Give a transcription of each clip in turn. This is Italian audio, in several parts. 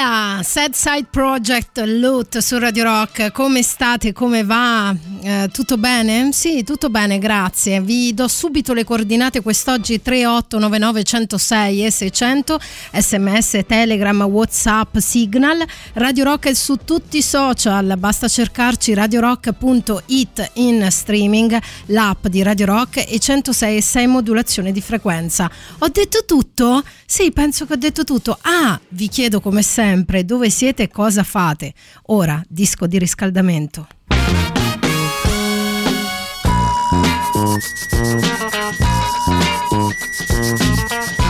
la Sad Side Project Loot su Radio Rock, come state? Come va? Eh, tutto bene? Sì, tutto bene, grazie. Vi do subito le coordinate quest'oggi 3899 106 e 600, sms, telegram, whatsapp, signal. Radio Rock è su tutti i social, basta cercarci radiorock.it in streaming, l'app di Radio Rock e 106 e 6 modulazione di frequenza. Ho detto tutto? Sì, penso che ho detto tutto. Ah, vi chiedo come sempre dove siete e cosa fate. Ora, disco di riscaldamento. I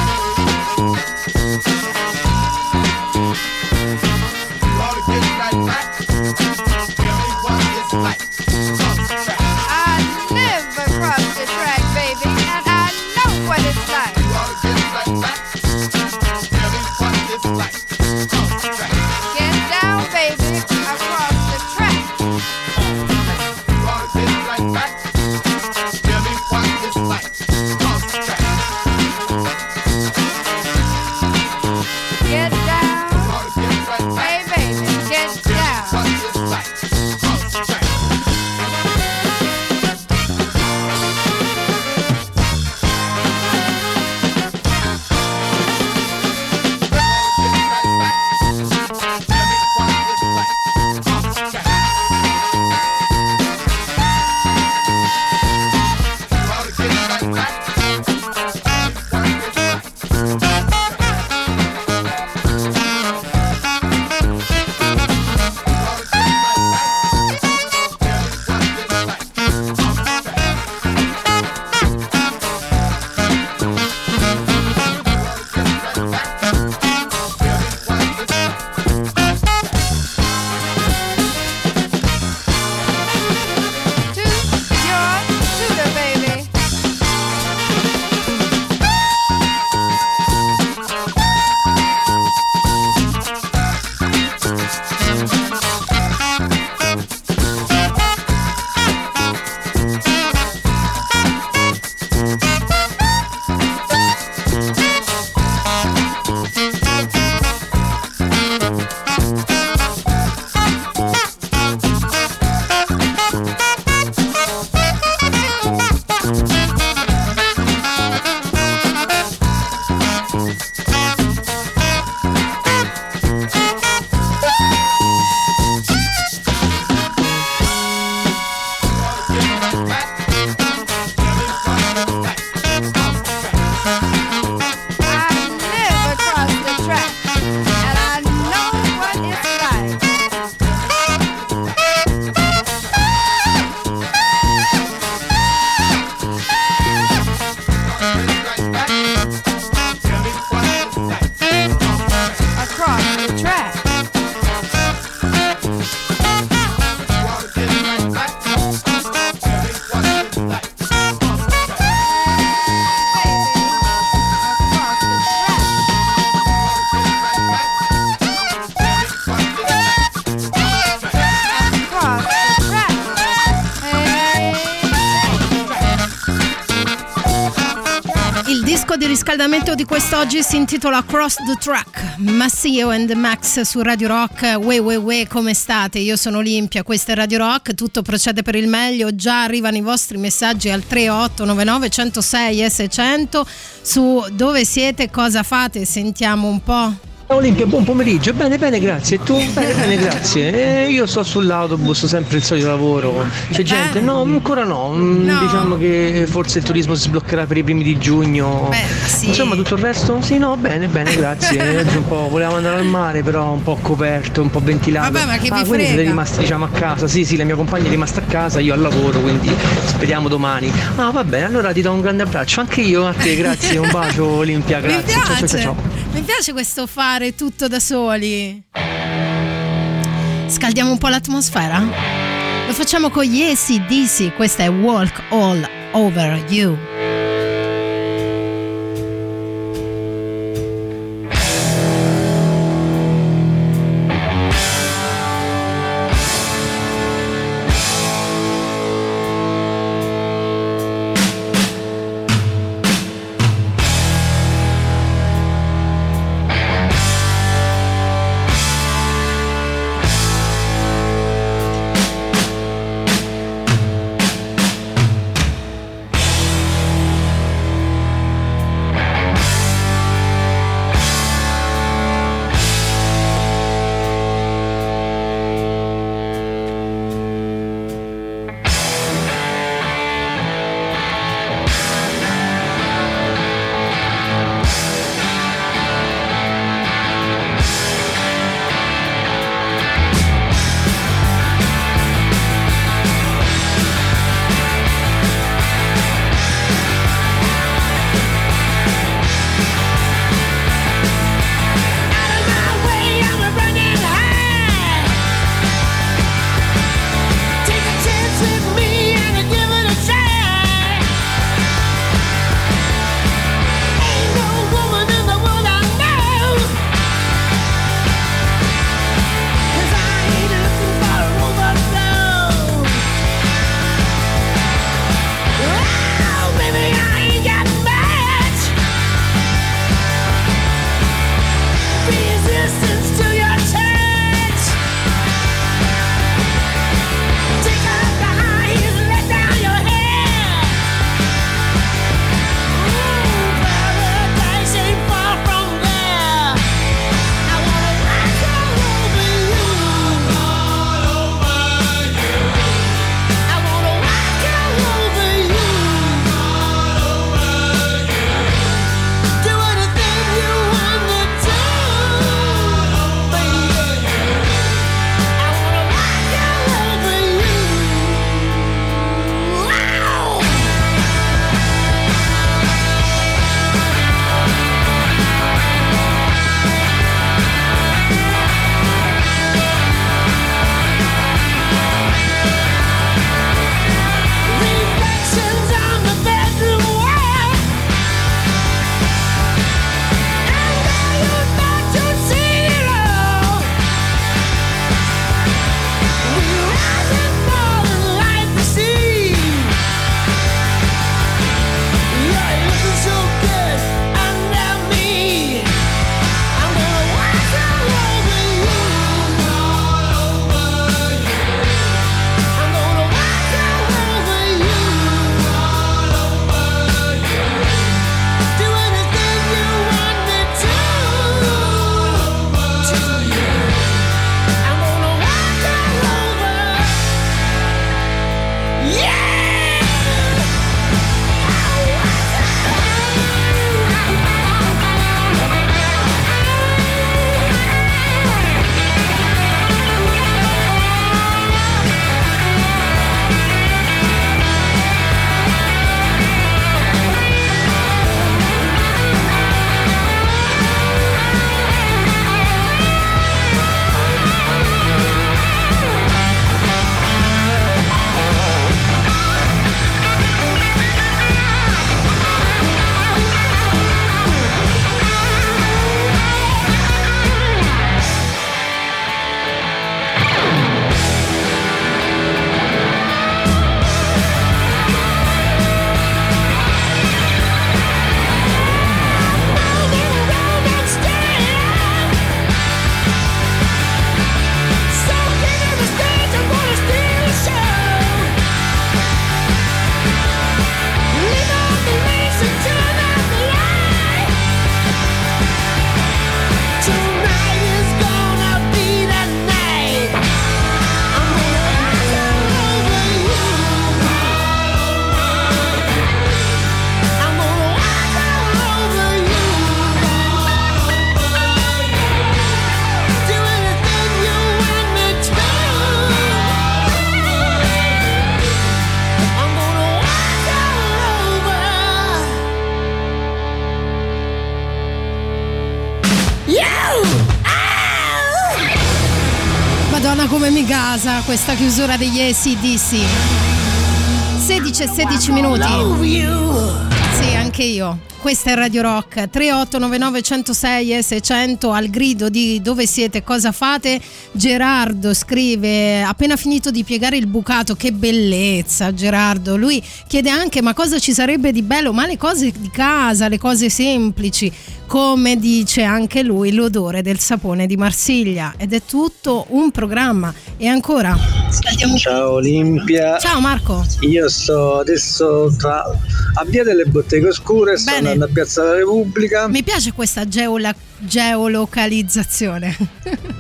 riscaldamento di quest'oggi si intitola Cross the Track. Massio and Max su Radio Rock. Ue ue ue, come state? Io sono Olimpia, questo è Radio Rock. Tutto procede per il meglio. Già arrivano i vostri messaggi al 3899 106 e 600 su dove siete cosa fate. Sentiamo un po'. Olimpia, buon pomeriggio. Bene, bene, grazie. E tu? Bene, bene, grazie. Eh, io sto sull'autobus, sempre il solito lavoro. C'è gente? No, ancora no. Mm, No. Diciamo che forse il turismo si sbloccherà per i primi di giugno. Beh, sì. Insomma, tutto il resto? Sì, no, bene, bene, grazie. Oggi un po' volevamo andare al mare, però un po' coperto, un po' ventilato. Vabbè, ma che vi ah, quindi siete frega? rimasti diciamo a casa. Sì, sì, la mia compagna è rimasta a casa, io al lavoro, quindi speriamo domani. Ah, va bene, allora ti do un grande abbraccio. Anche io a te, grazie. Un bacio, Olimpia, grazie. Ciao, ciao, ciao, ciao. Mi piace questo fare tutto da soli. Scaldiamo un po' l'atmosfera? Lo facciamo con gli ACDC, questa è Walk All Over You. Gasa questa chiusura degli ACDC. 16 e 16 minuti. Sì, anche io. Questa è Radio Rock 3899 106 e 600 al grido di dove siete, cosa fate. Gerardo scrive appena finito di piegare il bucato, che bellezza Gerardo. Lui chiede anche ma cosa ci sarebbe di bello, ma le cose di casa, le cose semplici, come dice anche lui l'odore del sapone di Marsiglia ed è tutto un programma. E ancora Ciao Olimpia. Ciao Marco. Io sto adesso tra a Via delle Botteghe Oscure, Bene. Andando a Piazza della Repubblica Mi piace questa geola- geolocalizzazione.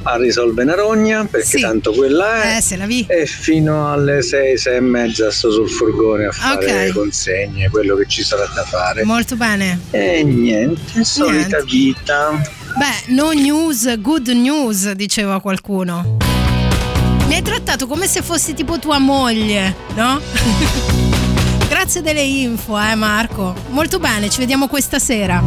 a Risolve Narogna, perché Sì. tanto quella è. Eh, se la vi. E fino alle 6, 6 e mezza sto sul furgone a fare Ok. consegne, quello che ci sarà da fare. Molto bene. E niente, solita Niente. vita. Beh, no news, good news, diceva qualcuno. Mi hai trattato come se fossi tipo tua moglie, no? Grazie delle info, eh Marco. Molto bene, ci vediamo questa sera.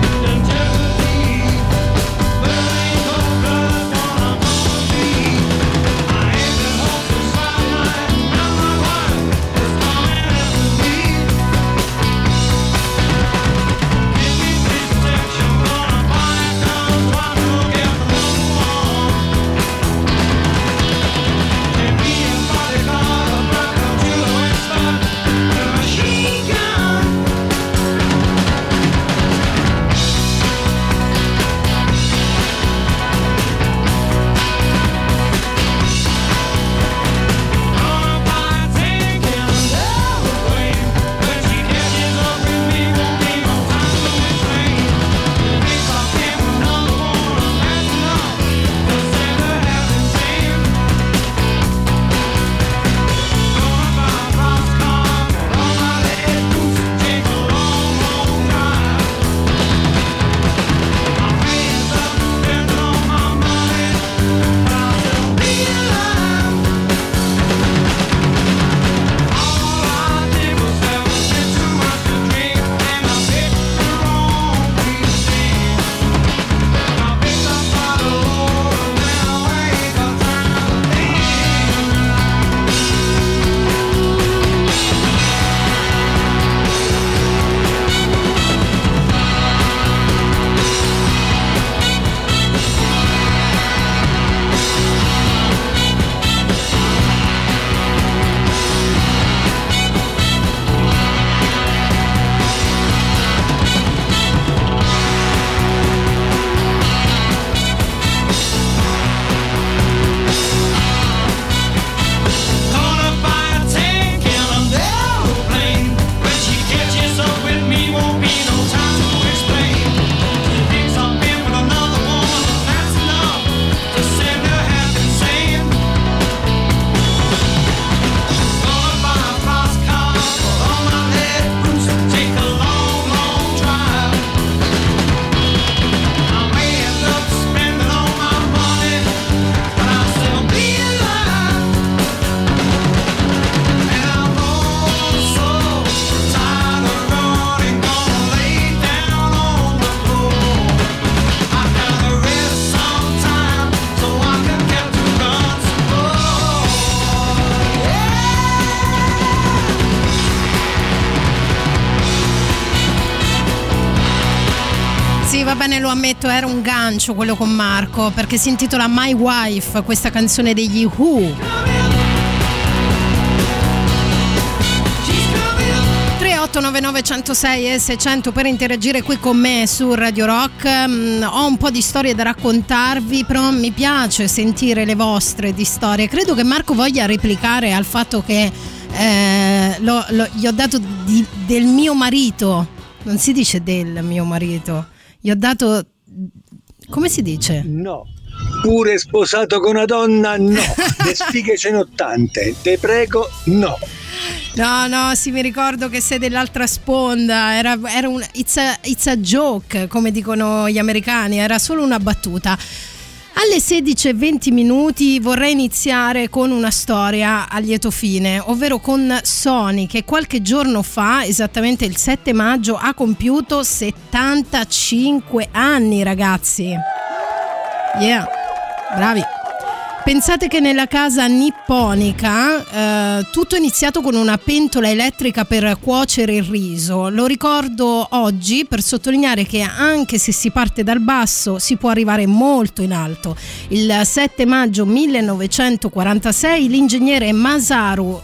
Lo ammetto, era un gancio quello con Marco, perché si intitola My Wife, questa canzone degli Who. 3899 106 e 600 per interagire qui con me su Radio Rock. Mm, ho un po' di storie da raccontarvi, però mi piace sentire le vostre di storie. Credo che Marco voglia replicare al fatto che eh, lo- lo- gli ho dato di- del mio marito. Non si dice del mio marito. Gli ho dato. Come si dice? No. Pure sposato con una donna? No. Le sfighe cenottante? Te prego, no. No, no, sì, mi ricordo che sei dell'altra sponda. Era, era un. It's a, it's a joke, come dicono gli americani, era solo una battuta. Alle 16.20 minuti vorrei iniziare con una storia a lieto fine, ovvero con Sony che qualche giorno fa, esattamente il 7 maggio, ha compiuto 75 anni ragazzi. Yeah, bravi. Pensate che nella casa nipponica eh, tutto è iniziato con una pentola elettrica per cuocere il riso. Lo ricordo oggi per sottolineare che anche se si parte dal basso si può arrivare molto in alto. Il 7 maggio 1946 l'ingegnere Masaru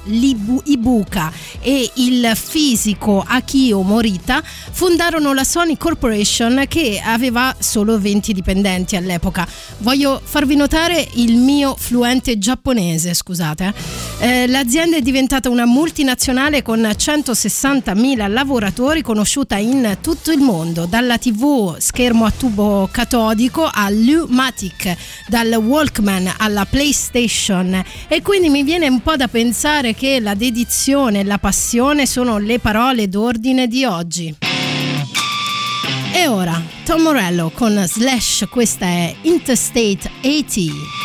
Ibuka e il fisico Akio Morita fondarono la Sony Corporation che aveva solo 20 dipendenti all'epoca. Voglio farvi notare il mio fluente giapponese, scusate. Eh, l'azienda è diventata una multinazionale con 160.000 lavoratori conosciuta in tutto il mondo, dalla TV schermo a tubo catodico all'U-Matic, dal Walkman alla PlayStation e quindi mi viene un po' da pensare che la dedizione e la passione sono le parole d'ordine di oggi. E ora, Tom Morello con Slash, questa è Interstate 80.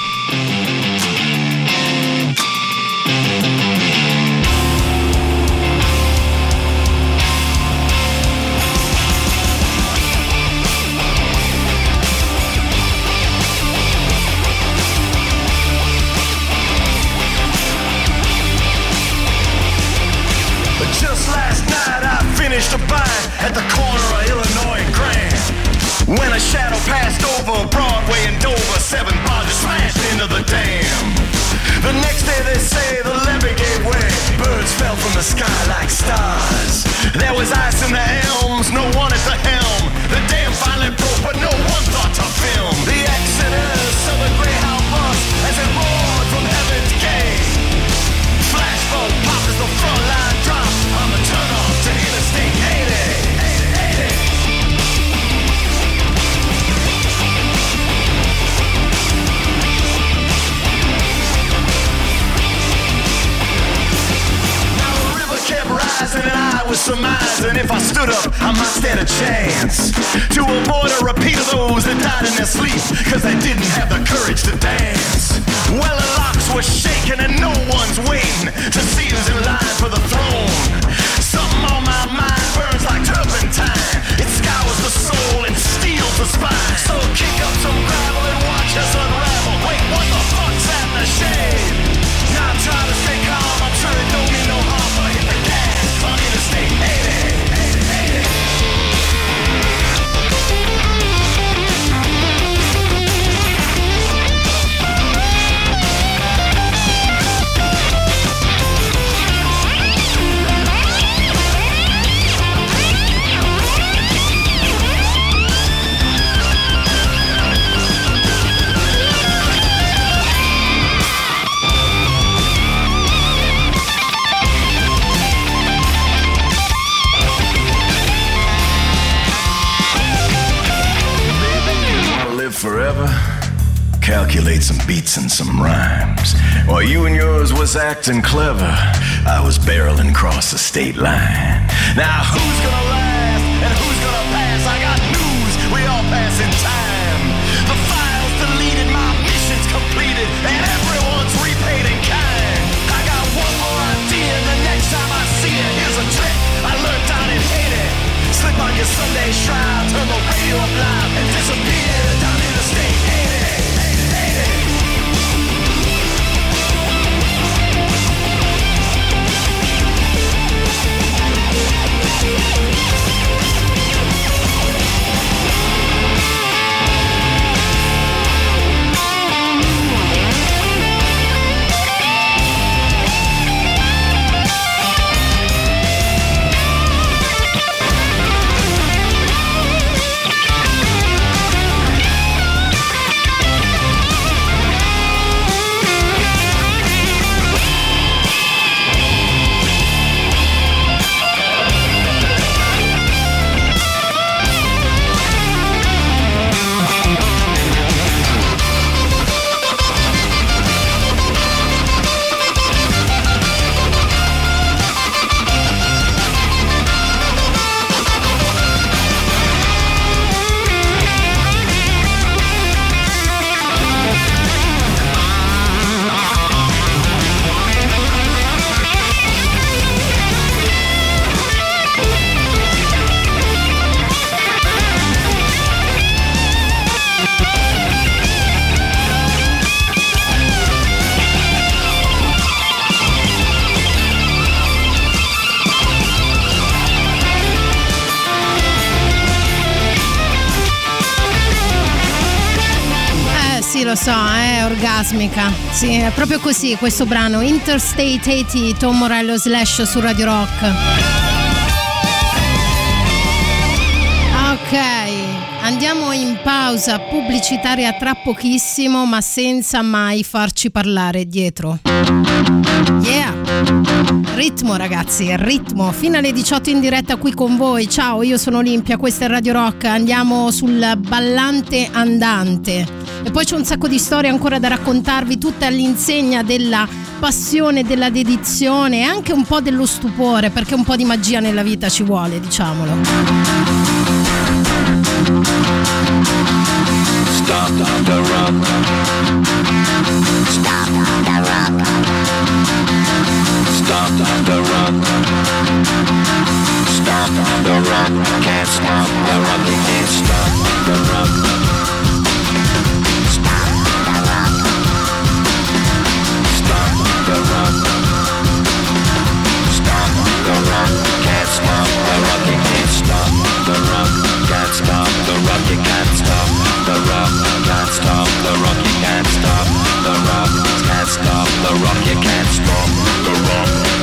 finished a bind at the corner shadow passed over Broadway and Dover, seven barges smashed into the dam. The next day they say the levee gave way. Birds fell from the sky like stars. There was ice in the elms, no one at the helm. The dam finally broke, but no one thought to film. The exodus of the Greyhound and I was surmising if I stood up, I might stand a chance to avoid a repeat of those that died in their sleep because they didn't have the courage to dance. Well, the locks were shaking and no one's waiting to see who's in line for the throne. Something on my mind burns like turpentine. It scours the soul and steals the spine. So kick up some gravel and watch us unravel. Wait, what the fuck's at the shade? Now trying to stay calm. Calculate and some rhymes. While you and yours was acting clever, I was barreling across the state line. Now who's gonna last and who's gonna pass? I got news, we all pass in time. The files deleted, my mission's completed, and everyone's repaid in kind. I got one more idea, the next time I see it, here's a trick I learned down in Haiti. Slip on your Sunday shroud, turn the radio up loud, è orgasmica. Sì, è proprio così questo brano. Interstate 80, Tom Morello Slash su Radio Rock. Ok, andiamo in pausa pubblicitaria tra pochissimo, ma senza mai farci parlare dietro. Yeah! Ritmo ragazzi, ritmo. Fino alle 18 in diretta qui con voi. Ciao, io sono Olimpia, questa è Radio Rock. Andiamo sul ballante andante. E poi c'è un sacco di storie ancora da raccontarvi, tutte all'insegna della passione, della dedizione e anche un po' dello stupore, perché un po' di magia nella vita ci vuole, diciamolo. Stop the rock. Stop the rock. Stop the rock. Stop the rock. Can't stop the rock. Can't stop the rock. The rock. You can't stop the rock. Can't stop the rock. You can't stop the rock.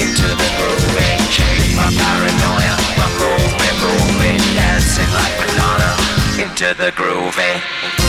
into the movie. My paranoia, moving, dancing like into the groovy.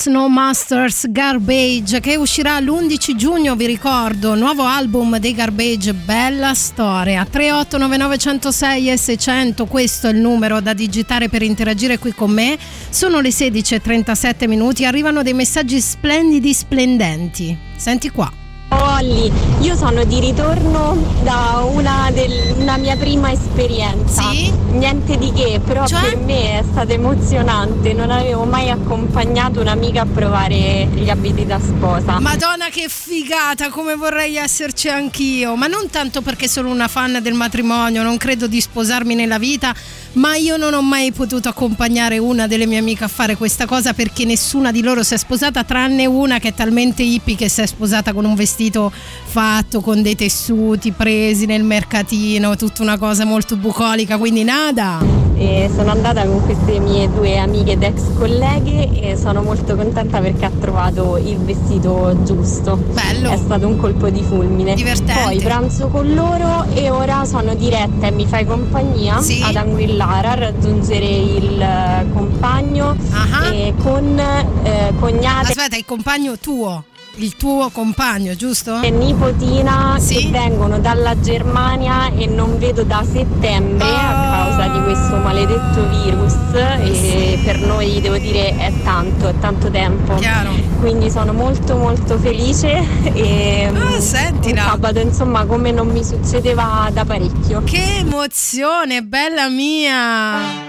Gods, No Masters, Garbage, che uscirà l'11 giugno, vi ricordo, nuovo album dei Garbage, bella storia. 3899 106 e 600, questo è il numero da digitare per interagire qui con me. Sono le 16.37 minuti, arrivano dei messaggi splendidi, splendenti. Senti qua. Olli, io sono di ritorno da una, del- una mia prima esperienza. Sì? Niente di che, però Cioè? per me è stata emozionante. Non avevo mai accompagnato un'amica a provare gli abiti da sposa. Madonna che figata, come vorrei esserci anch'io, ma non tanto perché sono una fan del matrimonio, non credo di sposarmi nella vita, ma io non ho mai potuto accompagnare una delle mie amiche a fare questa cosa perché nessuna di loro si è sposata tranne una che è talmente hippie che si è sposata con un vestito fatto con dei tessuti presi nel mercatino, tutta una cosa molto bucolica, quindi nada. e sono andata con queste mie due amiche ed ex colleghe e sono molto contenta perché ha trovato il vestito giusto. Bello. È stato un colpo di fulmine. Divertente. Poi pranzo con loro e ora sono diretta e mi fai compagnia Sì. ad Anguillara a raggiungere il eh, compagno Ah. e con eh, cognate Aspetta, il compagno tuo, il tuo compagno, giusto? e nipotina Sì. che vengono dalla Germania e non vedo da settembre a Ah. causa di questo maledetto virus e per noi devo dire è tanto, è tanto tempo. Chiaro. Quindi sono molto molto felice e mm, sentila. sabato insomma come non mi succedeva da parecchio. Che emozione, bella mia!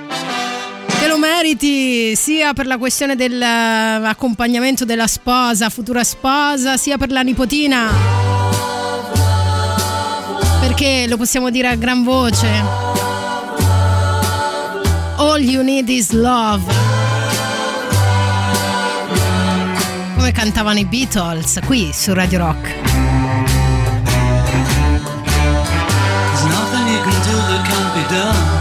Te lo meriti sia per la questione dell'accompagnamento della sposa, futura sposa, sia per la nipotina. Perché lo possiamo dire a gran voce. All you need is love. Come cantavano i Beatles qui su Radio Rock. There's nothing you can do that can't be done.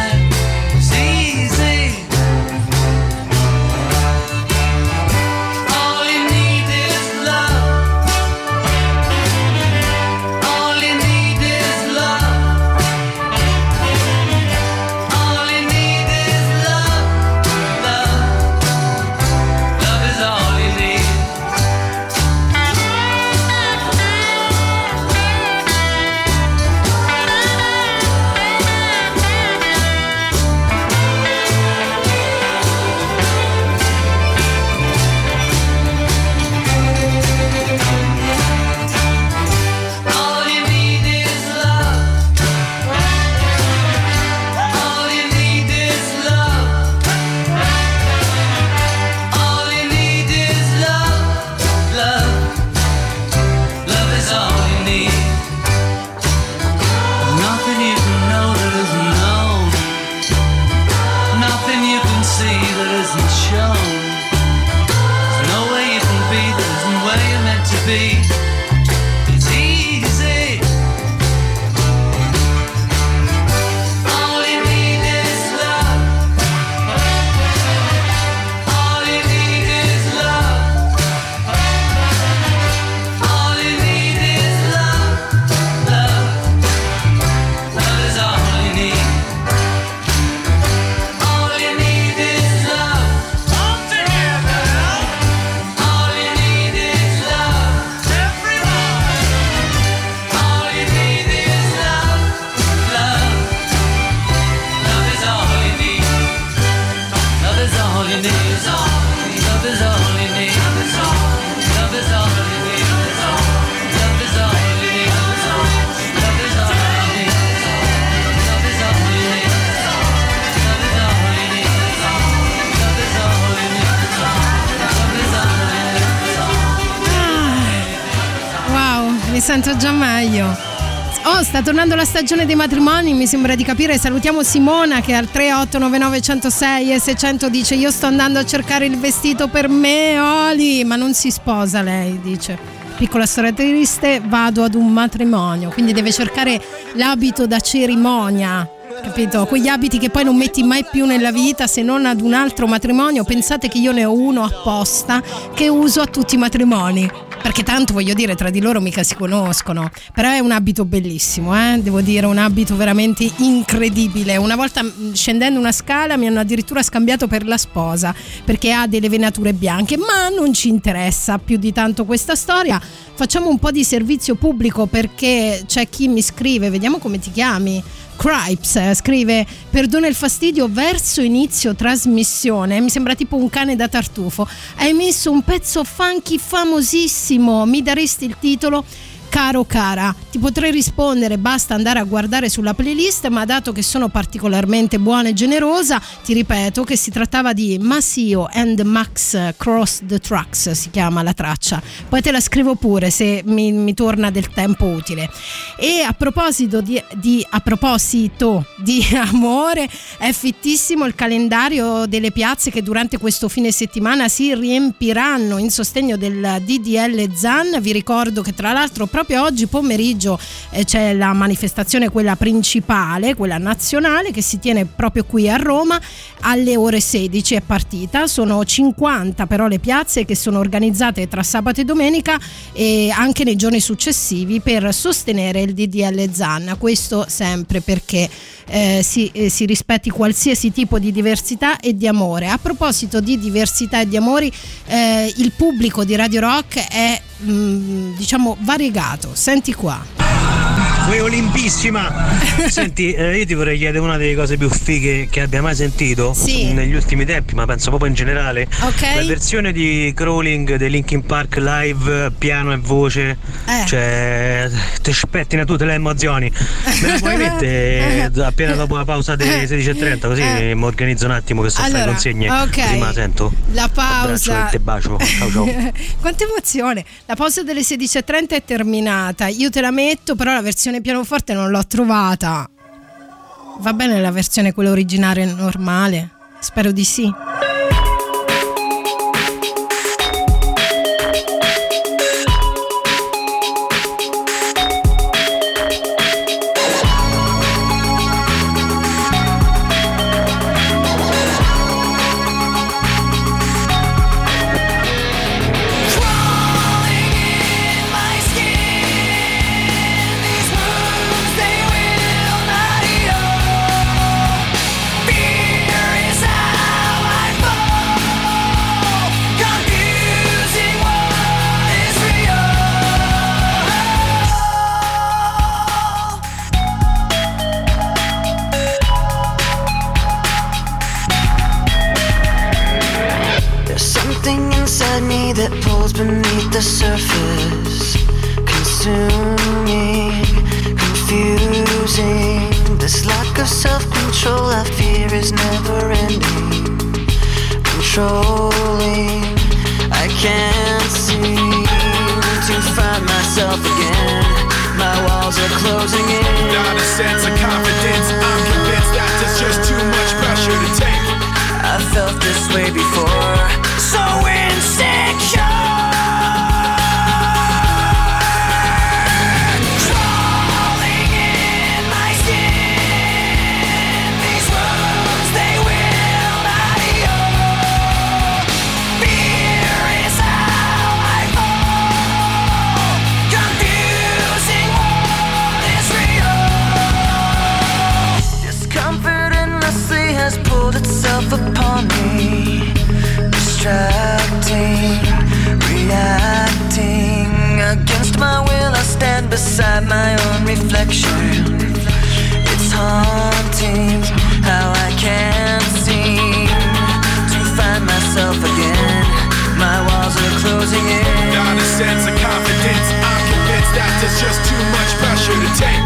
Tornando la stagione dei matrimoni, mi sembra di capire. Salutiamo Simona che al 3899 106 e 600 dice io sto andando a cercare il vestito per me, Oli, ma non si sposa lei, dice. Piccola storia triste, vado ad un matrimonio, quindi deve cercare l'abito da cerimonia. Capito? Quegli abiti che poi non metti mai più nella vita se non ad un altro matrimonio. Pensate che io ne ho uno apposta che uso a tutti i matrimoni. Perché tanto voglio dire, tra di loro mica si conoscono. Però è un abito bellissimo, eh? devo dire, un abito veramente incredibile. Una volta mh, scendendo una scala mi hanno addirittura scambiato per la sposa perché ha delle venature bianche, ma non ci interessa più di tanto questa storia. Facciamo un po' di servizio pubblico perché c'è chi mi scrive, vediamo come ti chiami. Cripes eh, scrive perdona il fastidio verso inizio trasmissione. Mi sembra tipo un cane da tartufo. Hai messo un pezzo funky famosissimo mi daresti il titolo caro cara. Ti potrei rispondere, basta andare a guardare sulla playlist, ma dato che sono particolarmente buona e generosa, ti ripeto che si trattava di Massio and Max Cross the Trucks, si chiama la traccia. Poi te la scrivo pure se mi, mi torna del tempo utile. E a proposito di, di- a proposito di amore, è fittissimo il calendario delle piazze che durante questo fine settimana si riempiranno in sostegno del DDL ZAN. Vi ricordo che tra l'altro proprio oggi pomeriggio eh, c'è la manifestazione, quella principale, quella nazionale, che si tiene proprio qui a Roma alle ore 16 è partita. Sono 50 però le piazze che sono organizzate tra sabato e domenica e anche nei giorni successivi per sostenere il DDL ZAN. Questo sempre perché eh, si, eh, si rispetti qualsiasi tipo di diversità e di amore. A proposito di diversità e di amori, eh, il pubblico di Radio Rock è mm, diciamo variegato. Senti qua. Uè olimpissima! Senti, eh, io ti vorrei chiedere una delle cose più fighe che abbia mai sentito Sì. negli ultimi tempi, ma penso proprio in generale. Ok. La versione di Crawling dei Linkin Park live, piano e voce. Eh. Cioè, ti spettina tutte le emozioni. Me la puoi mettere eh, appena dopo la pausa delle 16.30, così Eh. mi organizzo un attimo che sto a fare Allora, consegne. ok. Me la sento. La Abbraccio pausa. e te bacio. Ciao ciao. Quanta emozione! La pausa delle 16.30 è terminata. Io te la metto, però la versione pianoforte non l'ho trovata. Va bene la versione quella originale normale? Spero di sì. That pulls beneath the surface, consuming, confusing. This lack of self control I fear is never ending, controlling. I can't seem to find myself again. My walls are closing in. Not a sense of confidence. Reflection. It's haunting how I can't seem to find myself again. My walls are closing in. Not a sense of confidence. I'm convinced that there's just too much pressure to take.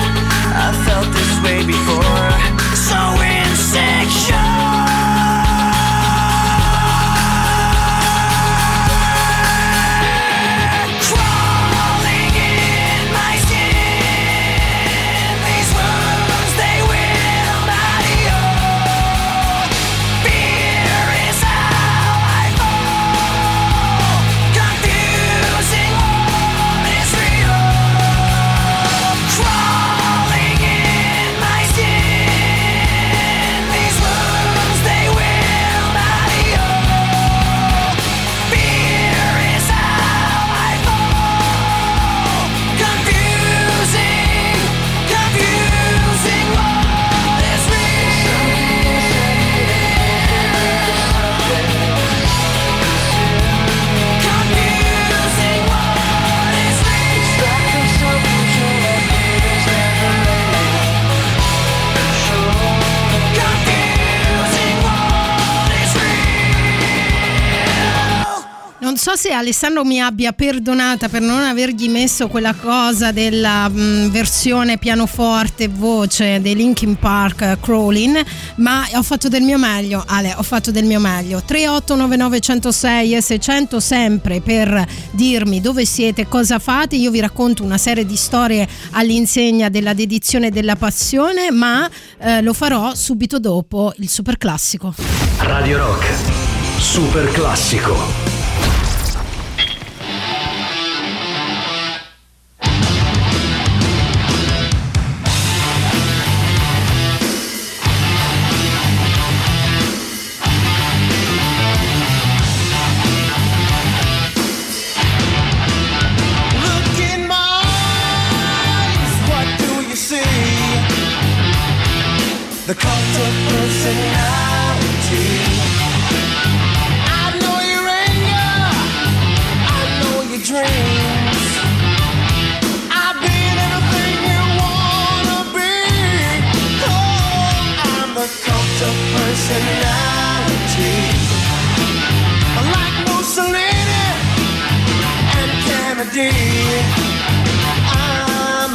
Se Alessandro mi abbia perdonata per non avergli messo quella cosa della mh, versione pianoforte voce dei Linkin Park eh, Crawling, ma ho fatto del mio meglio, Ale, ho fatto del mio meglio. 3899 106 e 600 sempre per dirmi dove siete, cosa fate. Io vi racconto una serie di storie all'insegna della dedizione e della passione, ma eh, lo farò subito dopo il super classico. Radio Rock. Super classico. The cult of personality. I know your anger, I know your dreams. I've been everything you wanna be. Oh, I'm the cult of personality. Like Mussolini and Kennedy.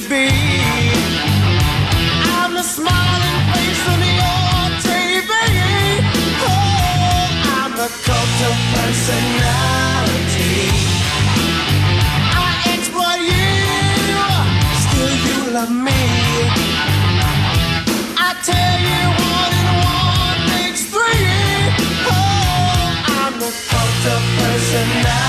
To be. I'm the smiling face on your TV. Oh, I'm the cult of personality. I exploit you, still you love me. I tell you one and one makes three. Oh, I'm the cult of personality.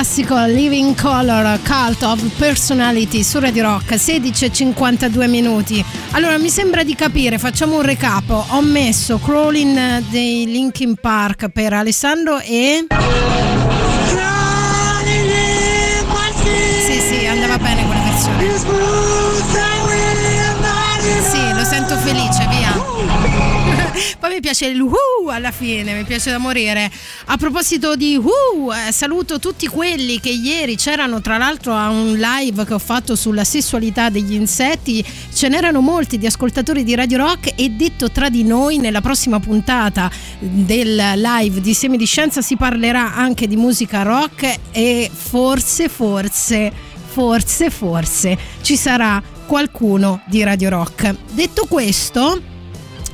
classico Living Color Cult of Personality su Radio Rock 16 e 52 minuti. Allora mi sembra di capire, facciamo un recap. Ho messo Crawling dei Linkin Park per Alessandro e Sì, sì, andava bene quella versione. Sì, lo sento felice, via. Poi mi piace il woo alla fine, mi piace da morire. A proposito di woo, eh, saluto tutti quelli che ieri c'erano tra l'altro a un live che ho fatto sulla sessualità degli insetti. Ce n'erano molti di ascoltatori di Radio Rock e detto tra di noi nella prossima puntata del live di Semi di Scienza si parlerà anche di musica rock e forse, forse, forse, forse ci sarà qualcuno di Radio Rock. Detto questo,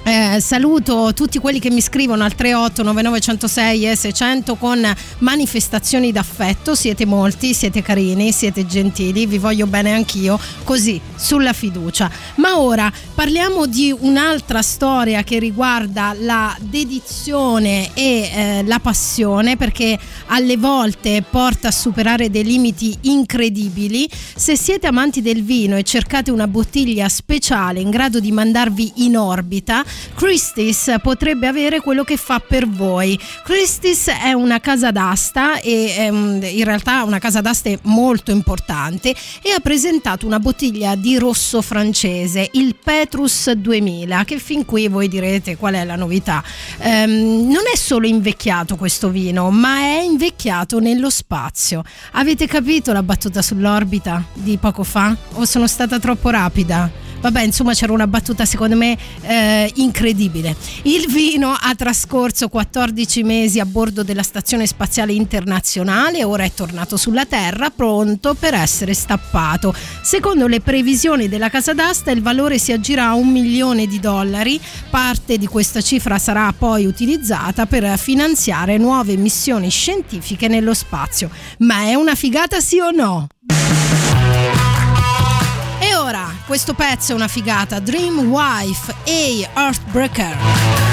eh, saluto tutti quelli che mi scrivono al 38 9906 e 600 con manifestazioni d'affetto. Siete molti, siete carini, siete gentili, vi voglio bene anch'io, così sulla fiducia. Ma ora parliamo di un'altra storia che riguarda la dedizione e eh, la passione, perché alle volte porta a superare dei limiti incredibili. Se siete amanti del vino e cercate una bottiglia speciale in grado di mandarvi in orbita, Christie's potrebbe avere quello che fa per voi. Christie's è una casa d'asta e ehm, in realtà una casa d'aste molto importante e ha presentato una bottiglia di rosso francese, il Petrus 2000, che fin qui voi direte qual è la novità. Ehm, non è solo invecchiato questo vino, ma è invecchiato nello spazio. Avete capito la battuta sull'orbita di poco fa? O sono stata troppo rapida? Vabbè, insomma, c'era una battuta secondo me eh, incredibile. Il vino ha trascorso 14 mesi a bordo della Stazione Spaziale Internazionale, ora è tornato sulla Terra, pronto per essere stappato. Secondo le previsioni della casa d'asta, il valore si aggira a un milione di dollari. Parte di questa cifra sarà poi utilizzata per finanziare nuove missioni scientifiche nello spazio. Ma è una figata sì o no? E ora, questo pezzo è una figata, Dream Wife e Earthbreaker.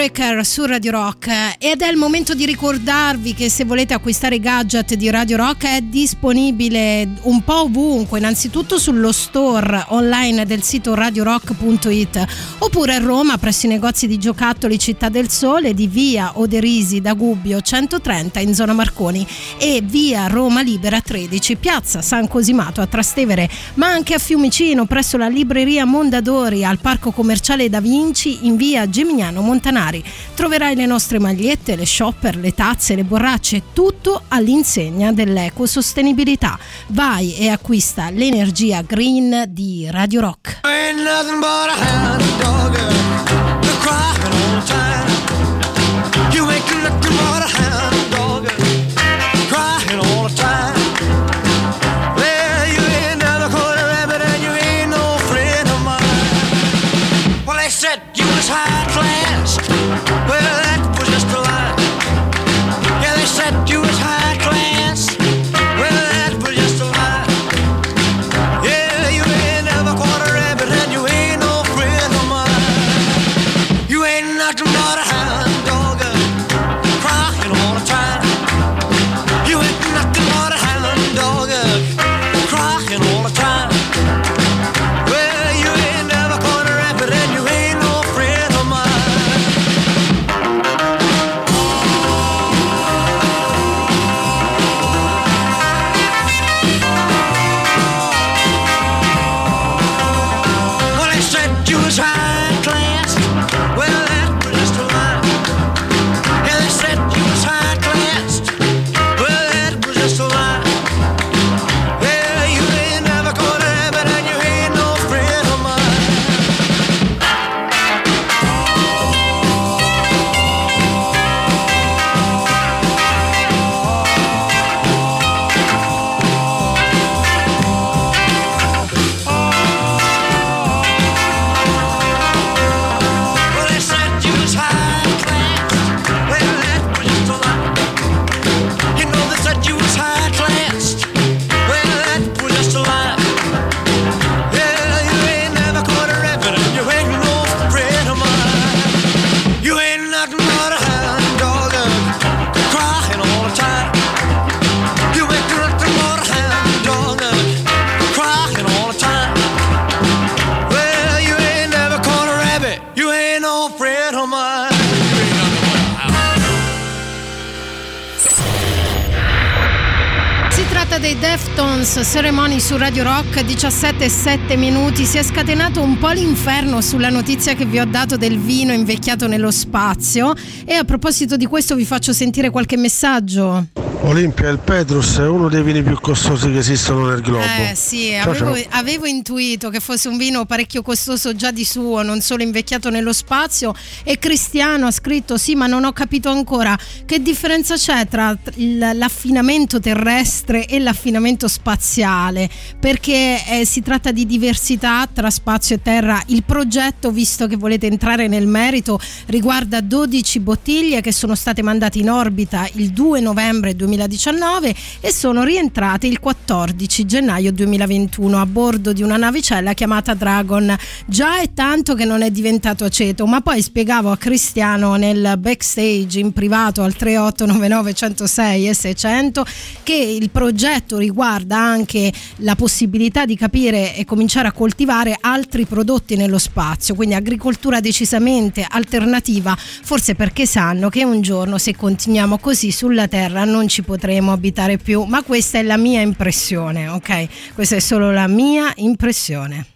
Heartbreaker su Radio Rock ed è il momento di ricordarvi che se volete acquistare i gadget di Radio Rock è disponibile un po' ovunque, innanzitutto sullo store online del sito radiorock.it oppure a Roma presso i negozi di giocattoli Città del Sole di via Oderisi da Gubbio 130 in zona Marconi e via Roma Libera 13 piazza San Cosimato a Trastevere ma anche a Fiumicino presso la libreria Mondadori al parco commerciale Da Vinci in via Gemignano Montanari. Troverai le nostre magliette, le shopper, le tazze, le borracce, tutto all'insegna dell'ecosostenibilità. Vai e acquista l'energia green di Radio Rock. Deftones Ceremony su Radio Rock 17 e 7 minuti. Si è scatenato un po' l'inferno sulla notizia che vi ho dato del vino invecchiato nello spazio. E a proposito di questo vi faccio sentire qualche messaggio. Olimpia il Petrus è uno dei vini più costosi che esistono nel globo. Eh sì, Ciao, avevo, ciao. avevo intuito che fosse un vino parecchio costoso già di suo, non solo invecchiato nello spazio. E Cristiano ha scritto: Sì, ma non ho capito ancora che differenza c'è tra l'affinamento terrestre e l'affinamento spaziale, perché eh, si tratta di diversità tra spazio e terra. Il progetto, visto che volete entrare nel merito, riguarda 12 bottiglie che sono state mandate in orbita il 2 novembre 2019 e sono rientrate il 14 gennaio 2021 a bordo di una navicella chiamata Dragon. Già è tanto che non è diventato aceto, ma poi spiegavo a Cristiano nel backstage in privato al 3899 106 e 600 che il progetto riguarda anche la possibilità di capire e cominciare a coltivare altri prodotti nello spazio, quindi agricoltura decisamente alternativa, forse perché sanno che un giorno se continuiamo così sulla Terra non ci potremo abitare più, ma questa è la mia impressione, ok? Questa è solo la mia impressione.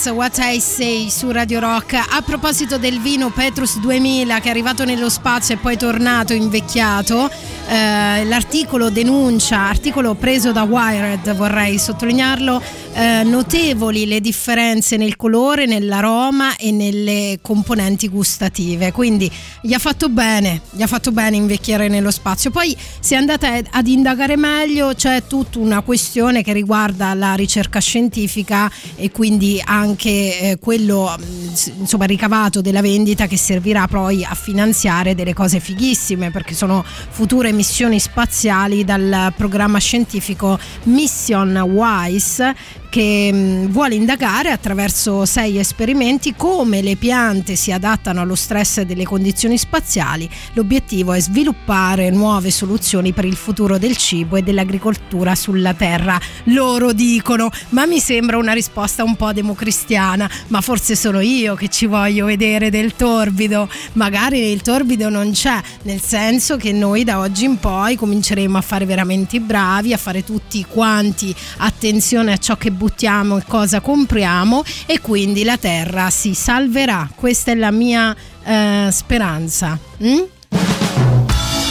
Years, What I Say su Radio Rock. A proposito del vino Petrus 2000 che è arrivato nello spazio e poi tornato invecchiato, eh, l'articolo denuncia, articolo preso da Wired vorrei sottolinearlo, eh, notevoli le differenze nel colore, nell'aroma e nelle componenti gustative. Quindi gli ha fatto bene, gli ha fatto bene invecchiare nello spazio. Poi se andate ad indagare meglio c'è tutta una questione che riguarda la ricerca scientifica e quindi anche eh, quello mm, insomma, ricavato della vendita che servirà poi a finanziare delle cose fighissime perché sono future missioni spaziali dal programma scientifico Mission WISE che mh, vuole indagare attraverso sei esperimenti come le piante si adattano allo stress delle condizioni spaziali. L'obiettivo è sviluppare nuove soluzioni per il futuro del cibo e dell'agricoltura sulla Terra. Loro dicono, ma mi sembra una risposta un po' democristiana, ma forse sono io che ci voglio vedere del torbido. Magari il torbido non c'è, nel senso che noi da oggi in poi cominceremo a fare veramente i bravi, a fare tutti quanti attenzione a ciò che buttiamo e cosa compriamo e quindi la terra si salverà. Questa è la mia eh, speranza. Mm?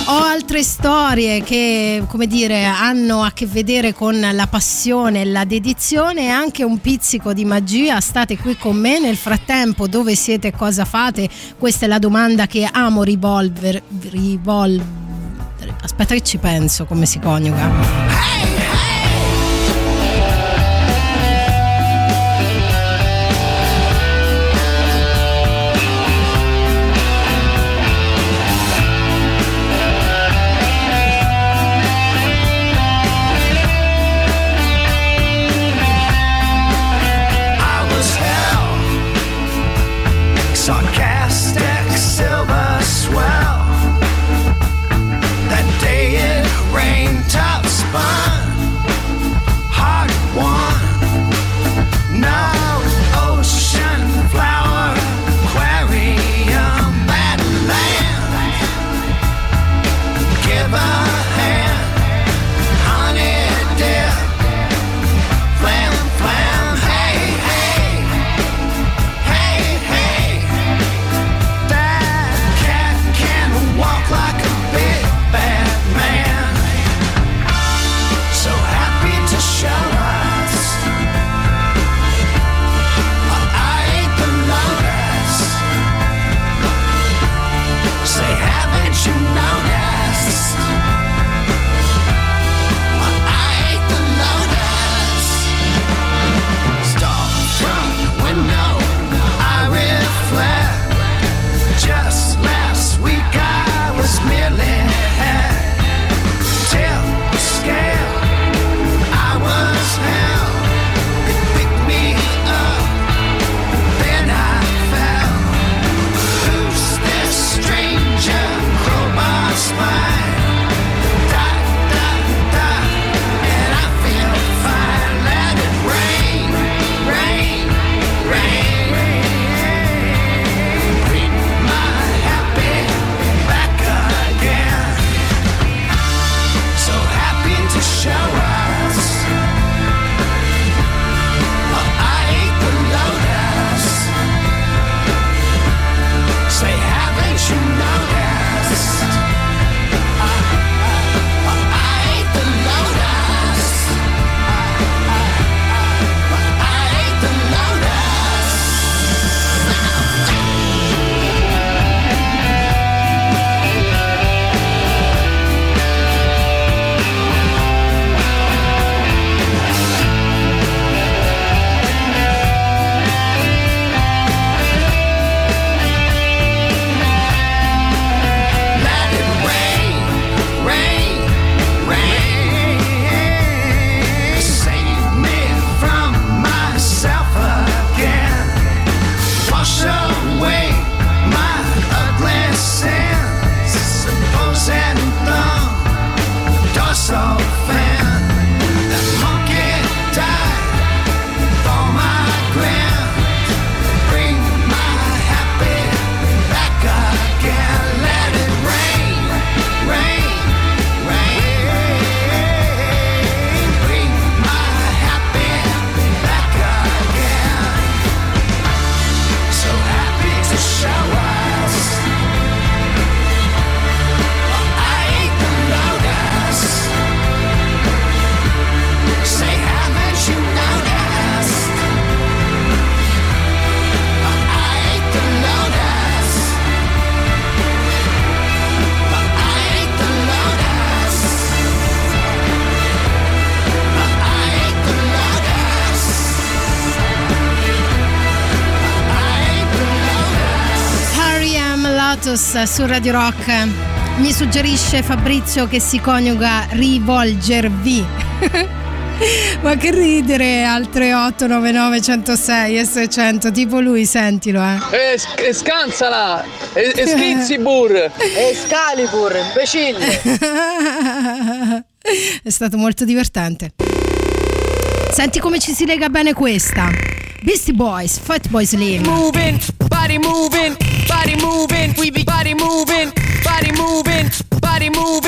Ho altre storie che, come dire, hanno a che vedere con la passione la dedizione e anche un pizzico di magia. State qui con me nel frattempo, dove siete cosa fate? Questa è la domanda che amo rivolver, rivol- Aspetta che ci penso come si coniuga. I Lotus su Radio Rock. Mi suggerisce Fabrizio che si coniuga rivolgervi. Ma che ridere al 3899 106 e 600, tipo lui, sentilo eh. E, e scansala! E, e Skizzibur! Escalibur, imbecille! È stato molto divertente. Senti come ci si lega bene questa. Beastie Boys, Fatboy Slim. moving, body moving, body moving, body moving, body moving, body moving, body moving, we be body moving, body moving, a body moving, body moving.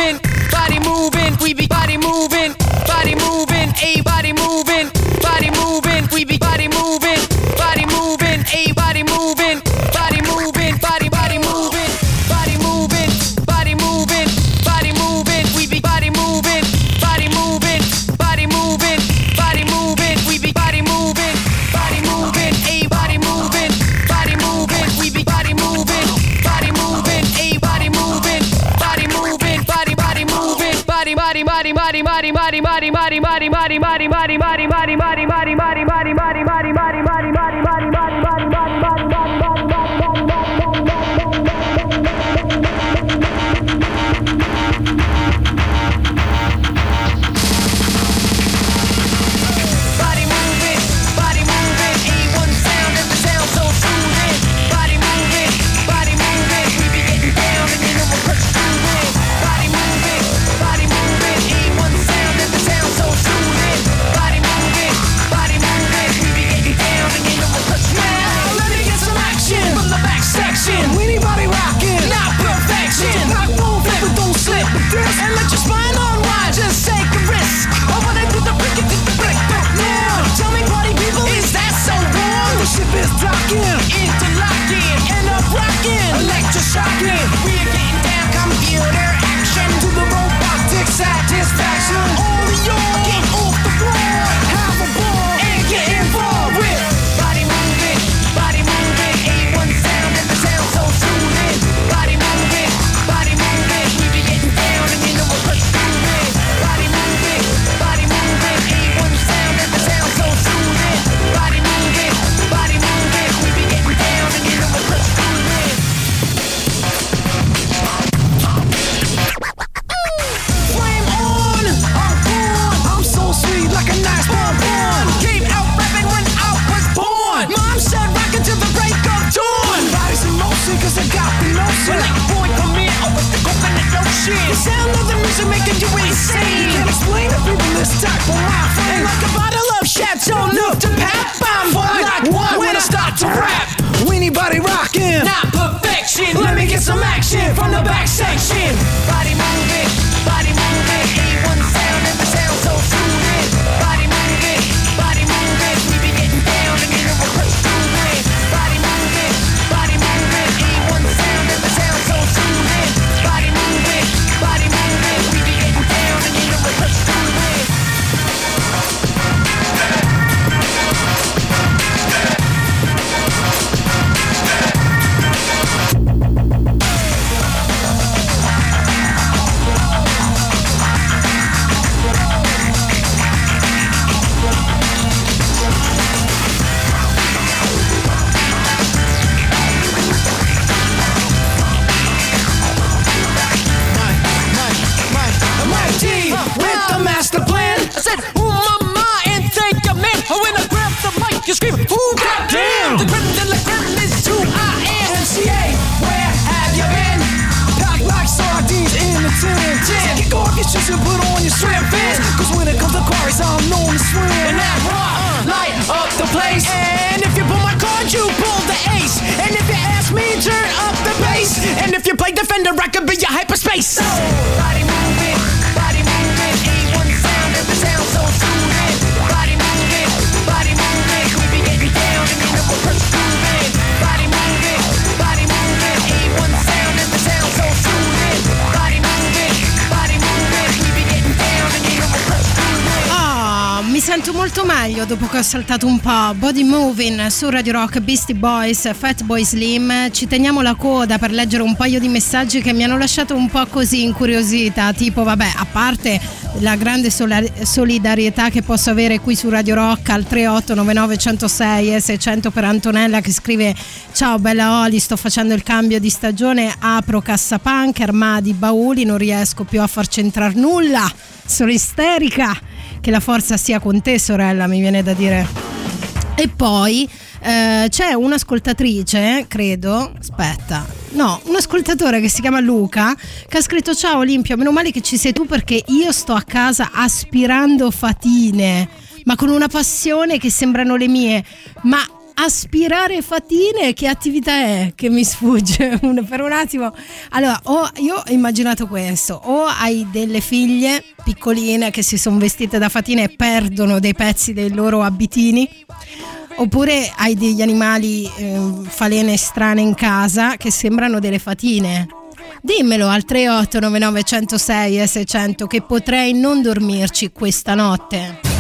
Ho saltato un po'. Body Moving su Radio Rock, Beastie Boys, Fatboy Slim. Ci teniamo la coda per leggere un paio di messaggi che mi hanno lasciato un po' così incuriosita. Tipo, vabbè, a parte la grande solidarietà che posso avere qui su Radio Rock al 3899 106 e 600 per Antonella che scrive Ciao bella Oli, sto facendo il cambio di stagione, apro cassapunk, armadi, bauli, non riesco più a far centrare nulla. Sono isterica. Che la forza sia con te, sorella, mi viene da dire. E poi eh, c'è un'ascoltatrice, credo, aspetta, no, un ascoltatore che si chiama Luca che ha scritto ciao Olimpia, meno male che ci sei tu perché io sto a casa aspirando fatine, ma con una passione che sembrano le mie, ma aspirare fatine che attività è che mi sfugge? Per un attimo. Allora o io ho immaginato questo o hai delle figlie piccoline che si sono vestite da fatine e perdono dei pezzi dei loro abitini? Oppure hai degli animali eh, falene strane in casa che sembrano delle fatine? Dimmelo al 3899 106 e 600 che potrei non dormirci questa notte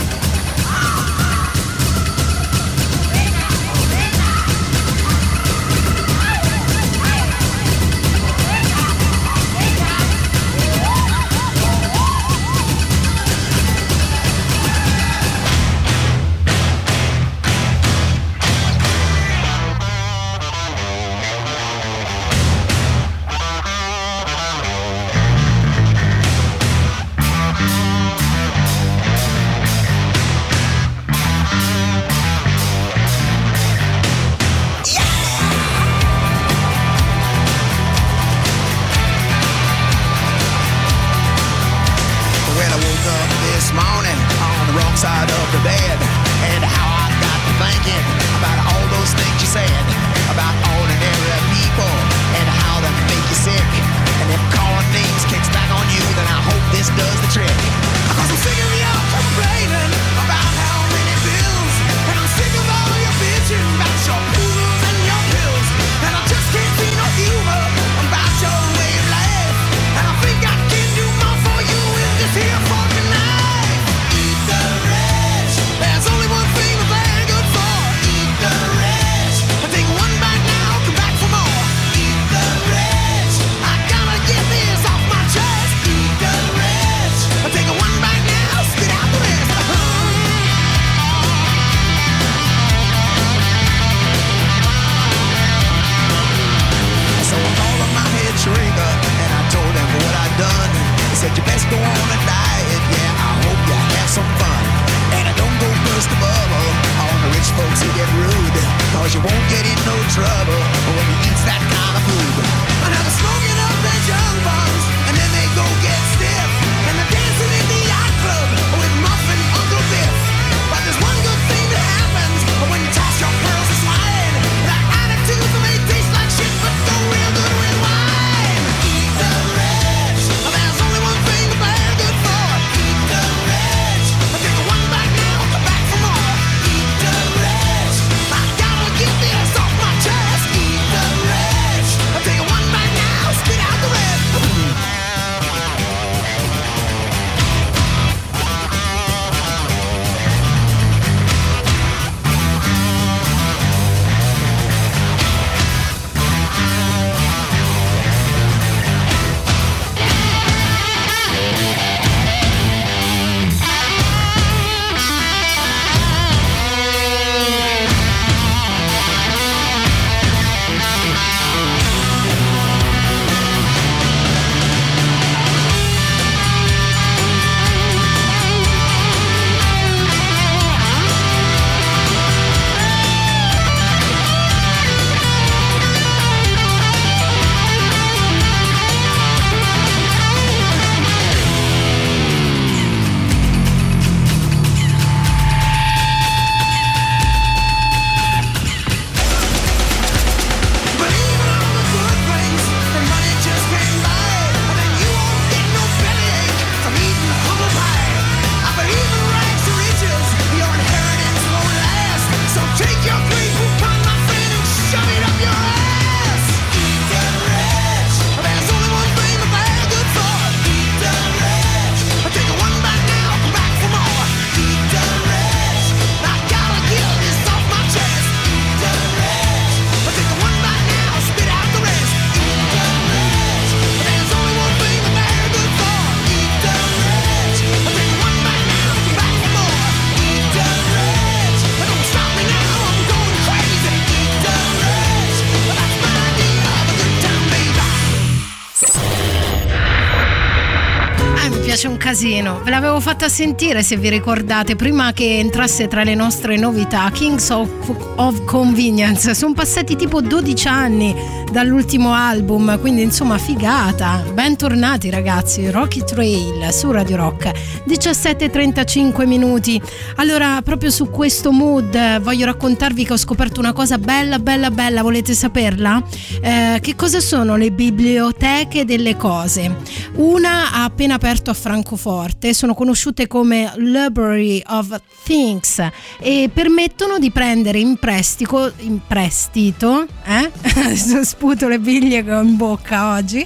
casino. Ve l'avevo fatta sentire se vi ricordate prima che entrasse tra le nostre novità. Kings of, of Convenience. Sono passati tipo 12 anni dall'ultimo album, quindi insomma figata. Bentornati ragazzi, Rocky Trail su Radio Rock. 17:35 minuti. Allora, proprio su questo mood eh, voglio raccontarvi che ho scoperto una cosa bella, bella, bella. Volete saperla? Eh, che cosa sono le biblioteche delle cose? Una ha appena aperto a Francoforte, sono conosciute come Library of Things e permettono di prendere in prestito, in prestito, eh? sputo le biglie che ho in bocca oggi,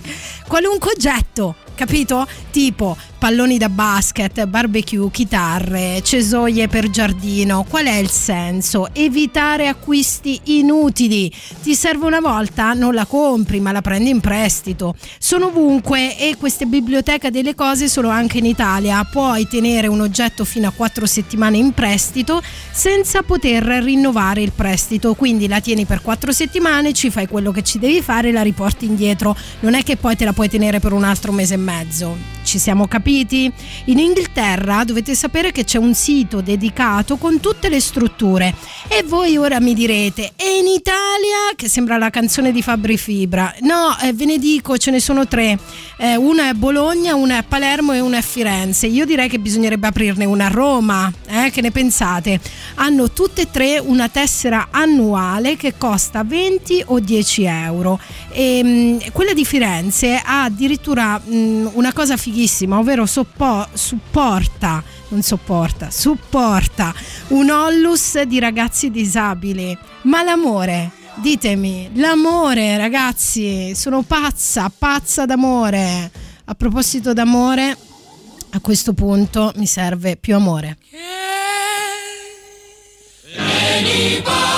qualunque oggetto. Capito? Tipo palloni da basket, barbecue, chitarre, cesoie per giardino. Qual è il senso? Evitare acquisti inutili. Ti serve una volta? Non la compri, ma la prendi in prestito. Sono ovunque e queste biblioteche delle cose sono anche in Italia. Puoi tenere un oggetto fino a 4 settimane in prestito senza poter rinnovare il prestito. Quindi la tieni per 4 settimane, ci fai quello che ci devi fare e la riporti indietro. Non è che poi te la puoi tenere per un altro mese e mezzo. Ci siamo capiti? In Inghilterra dovete sapere che c'è un sito dedicato con tutte le strutture e voi ora mi direte e in Italia che sembra la canzone di Fabri Fibra no eh, ve ne dico ce ne sono tre Eh, una è Bologna una è Palermo e una è Firenze io direi che bisognerebbe aprirne una a Roma eh? che ne pensate hanno tutte e tre una tessera annuale che costa 20 o 10 euro e mh, quella di Firenze ha addirittura mh, una cosa fighissima ovvero soppo- supporta non sopporta, supporta un ollus di ragazzi disabili. Ma l'amore, ditemi, l'amore ragazzi, sono pazza, pazza d'amore. A proposito d'amore, a questo punto mi serve più amore. Anybody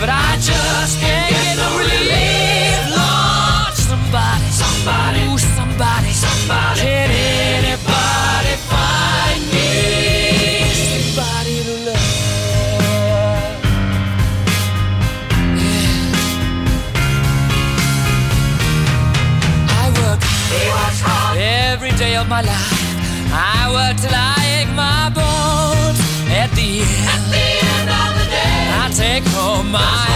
but I just can't. my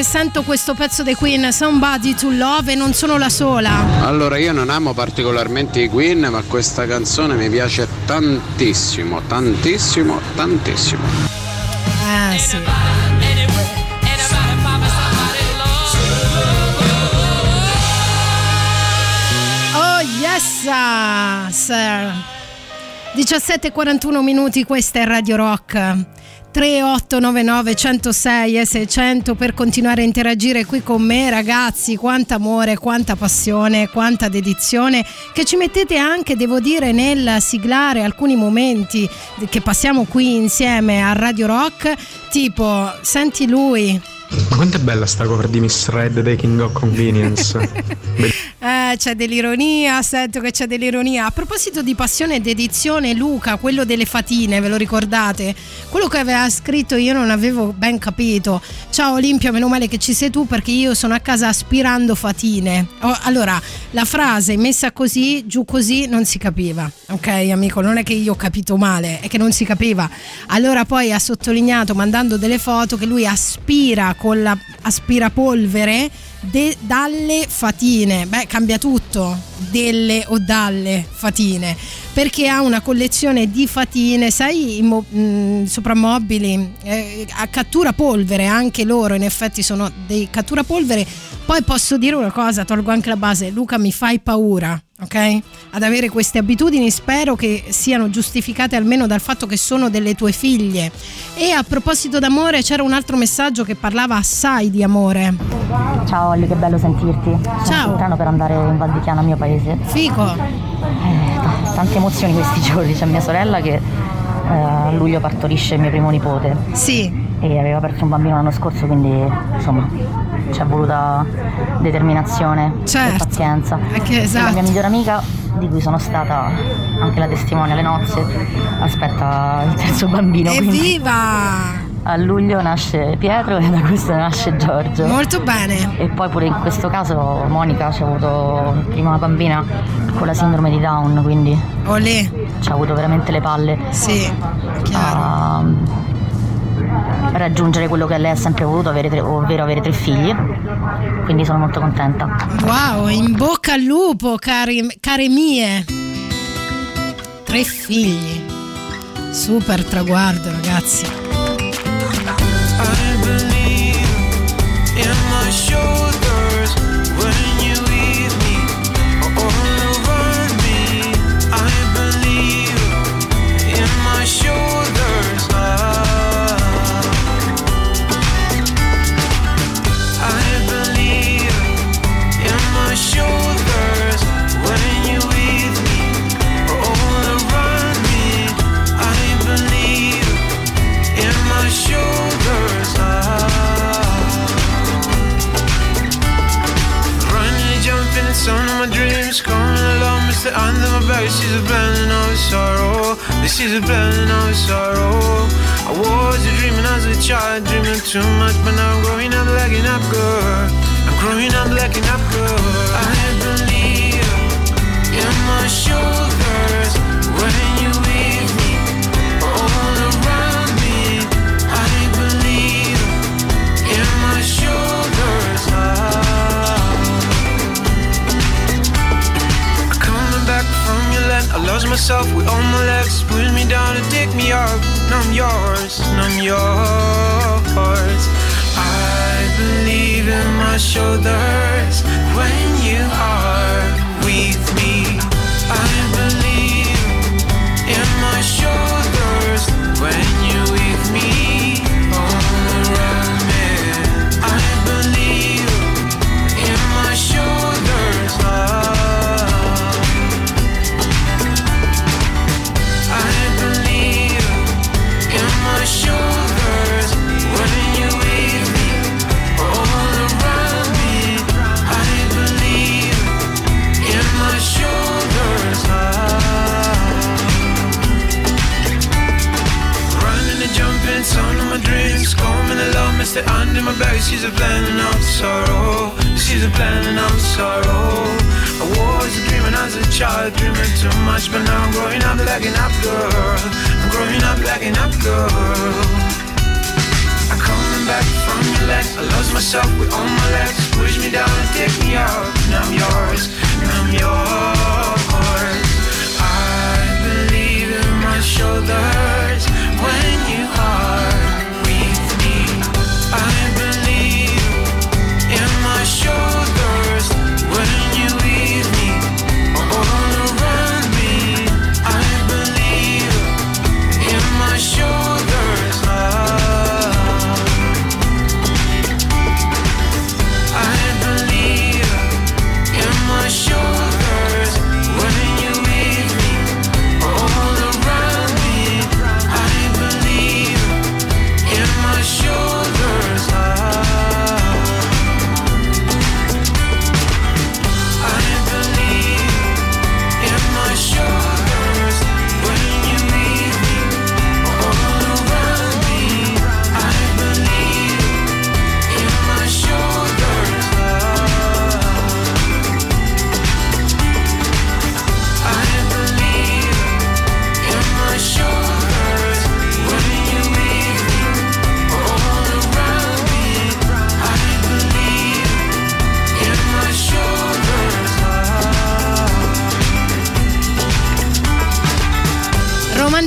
che sento questo pezzo dei Queen, Somebody to Love, e non sono la sola. Allora, io non amo particolarmente i Queen, ma questa canzone mi piace tantissimo, tantissimo, tantissimo. Ah, sì. Oh Yes, sir. 17.41 minuti, questa è Radio Rock. 3899 106 e 600 per continuare a interagire qui con me ragazzi. Quanto amore quanta passione quanta dedizione che ci mettete anche devo dire nel siglare alcuni momenti che passiamo qui insieme a Radio Rock tipo senti lui ma quanto è bella sta cover di Miss Red dei King of Convenience? eh, c'è dell'ironia, sento che c'è dell'ironia. A proposito di passione ed edizione, Luca, quello delle fatine, ve lo ricordate? Quello che aveva scritto io non avevo ben capito. Ciao Olimpia, meno male che ci sei tu perché io sono a casa aspirando fatine. Oh, allora, la frase messa così, giù così, non si capiva. Ok, amico, non è che io ho capito male, è che non si capiva. Allora poi ha sottolineato, mandando delle foto, che lui aspira con la aspirapolvere de- dalle fatine. Beh, cambia tutto, delle o dalle fatine, perché ha una collezione di fatine, sai, i mo- mh, soprammobili eh, a cattura polvere, anche loro in effetti sono dei cattura polvere. Poi posso dire una cosa, tolgo anche la base, Luca mi fai paura. Ok? Ad avere queste abitudini spero che siano giustificate almeno dal fatto che sono delle tue figlie. E a proposito d'amore c'era un altro messaggio che parlava assai di amore. Ciao Olli, che bello sentirti. Ciao. Sono per andare in Val di Chiana, mio paese. Fico. Eh, tante emozioni questi giorni. C'è mia sorella che eh, a luglio partorisce il mio primo nipote. Sì. E aveva perso un bambino l'anno scorso, quindi insomma ci è voluta determinazione Certo. e pazienza. Anche- E La esatto. mia migliore amica, di cui sono stata anche la testimone alle nozze, aspetta il terzo bambino. quindi Evviva! A luglio nasce Pietro e da questo nasce Giorgio. Molto bene. E poi pure in questo caso Monica ci ha avuto prima una bambina con la sindrome di Down, quindi Olè. ci ha avuto veramente le palle Sì, a raggiungere quello che lei ha sempre voluto, avere tre- ovvero avere tre figli. Quindi sono molto contenta. Wow, in bocca al lupo, cari, care mie. Tre figli. Super traguardo, ragazzi. In dreams. Coming along, Mr. Under my back. She's a blending of sorrow. This is a blending of sorrow. I was a dreaming as a child, dreaming too much, but now I'm growing up, lacking up good. I'm growing up, lacking up good. I believe in my shoulders I lost myself with all my legs. Push me down and take me up. Now I'm yours, now I'm yours. I believe in my shoulders when you are with me. I believe in my shoulders when you're with me. Along, Mr. Under my back. She's a planning of sorrow. She's a planning of sorrow. I was a dreaming as a child, dreaming too much, but now I'm growing up, lacking up, girl. I'm growing up, lacking up, girl. I'm coming back from your legs. I lost myself with all my legs. Push me down and take me out. Now I'm yours. Now I'm yours. I believe in my shoulders when you are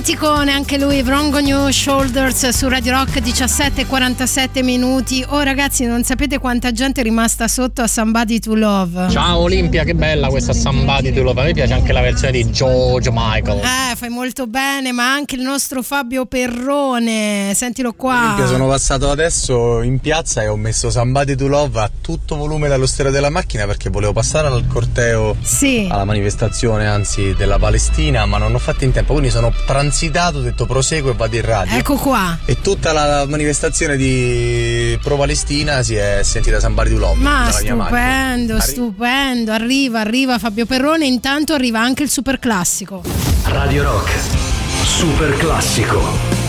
romanticone anche lui, Wrong on Your Shoulders su Radio Rock 17:47 minuti. Oh ragazzi, non sapete quanta gente è rimasta sotto a Somebody to Love. Ciao Olimpia, che bella questa Somebody to Love. A me piace anche la versione di George Michael. Eh, fai molto bene, ma anche il nostro Fabio Perrone, sentilo qua. Che sono passato adesso in piazza e ho messo Somebody to Love a tutto volume dallo stereo della macchina perché volevo passare al corteo Sì. alla manifestazione anzi della Palestina ma non ho fatto in tempo quindi sono transitato ho detto proseguo e vado in radio Ecco qua. e tutta la manifestazione di pro Palestina si è sentita Somebody to Love Ma dalla mia macchina. stupendo, stupendo. Arriva, arriva Fabio Perrone, intanto arriva anche il super classico. Radio Rock. Super classico.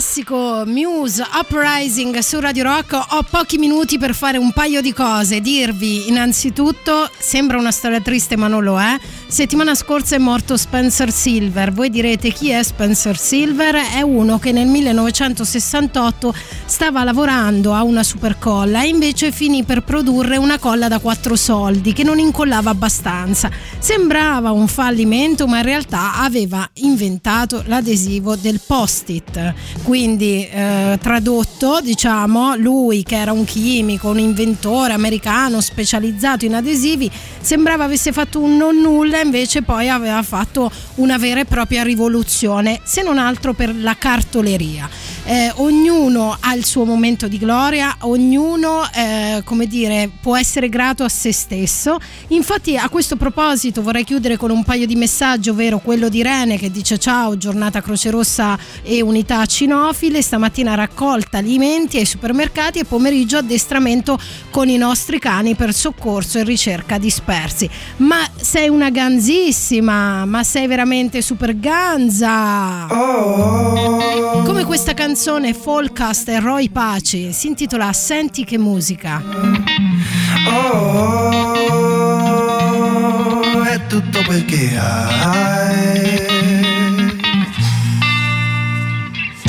Classico Muse Uprising su Radio Rock. Ho pochi minuti per fare un paio di cose. Dirvi innanzitutto, sembra una storia triste ma non lo è. Settimana scorsa è morto Spencer Silver. Voi direte chi è Spencer Silver? È uno che nel 1968 stava lavorando a una super colla e invece finì per produrre una colla da quattro soldi che non incollava abbastanza. Sembrava un fallimento ma in realtà aveva inventato l'adesivo del post-it. Quindi eh, tradotto, diciamo, lui che era un chimico, un inventore americano specializzato in adesivi, sembrava avesse fatto un non nulla, invece poi aveva fatto una vera e propria rivoluzione, se non altro per la cartoleria. Eh, ognuno ha il suo momento di gloria, ognuno eh, come dire, può essere grato a se stesso. Infatti a questo proposito vorrei chiudere con un paio di messaggi, ovvero quello di Rene che dice ciao, giornata Croce Rossa e unità cinofile, stamattina raccolta alimenti ai supermercati e pomeriggio addestramento con i nostri cani per soccorso e ricerca dispersi. Ma sei una ganzissima, ma sei veramente super ganza. Come questa canzone Folcast e Roy Paci si intitola Senti che musica. Oh, è tutto quel che hai.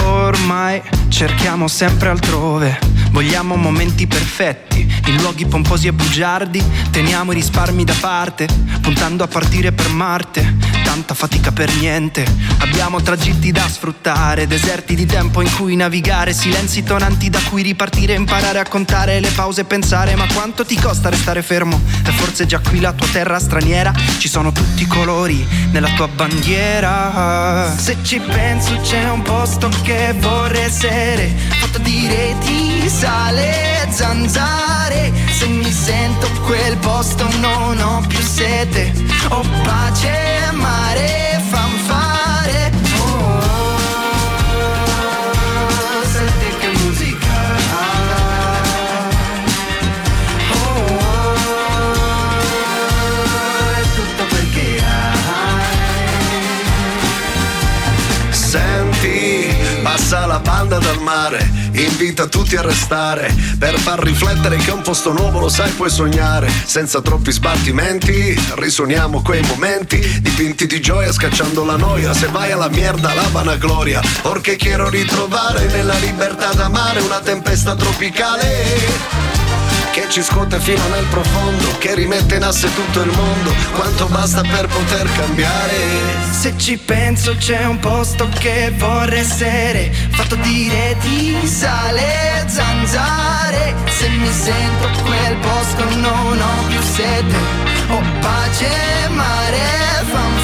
Ormai cerchiamo sempre altrove, vogliamo momenti perfetti, in luoghi pomposi e bugiardi, teniamo i risparmi da parte, puntando a partire per Marte. Tanta fatica per niente, abbiamo tragitti da sfruttare, deserti di tempo in cui navigare, silenzi tonanti da cui ripartire, imparare a contare le pause e pensare, ma quanto ti costa restare fermo? E forse già qui la tua terra straniera, ci sono tutti i colori nella tua bandiera. Se ci penso c'è un posto che vorrei essere, fatto di reti, sale, zanzare. Se mi sento quel posto non ho più sete, ho pace, mare, fanfare. Oh, senti che musica. Oh, è tutto perché Senti, passa la banda dal mare, invita tutti a restare per far riflettere che un posto nuovo lo sai puoi sognare, senza troppi sbattimenti, risuoniamo quei momenti dipinti di gioia scacciando la noia, se vai alla merda la vanagloria, perché quiero ritrovare nella libertà d'amare una tempesta tropicale che ci scuote fino nel profondo, che rimette in asse tutto il mondo, quanto basta per poter cambiare. Se ci penso c'è un posto che vorrei essere Fatto di reti, sale, zanzare Se mi sento quel posto non ho più sete Ho pace, mare, fanfare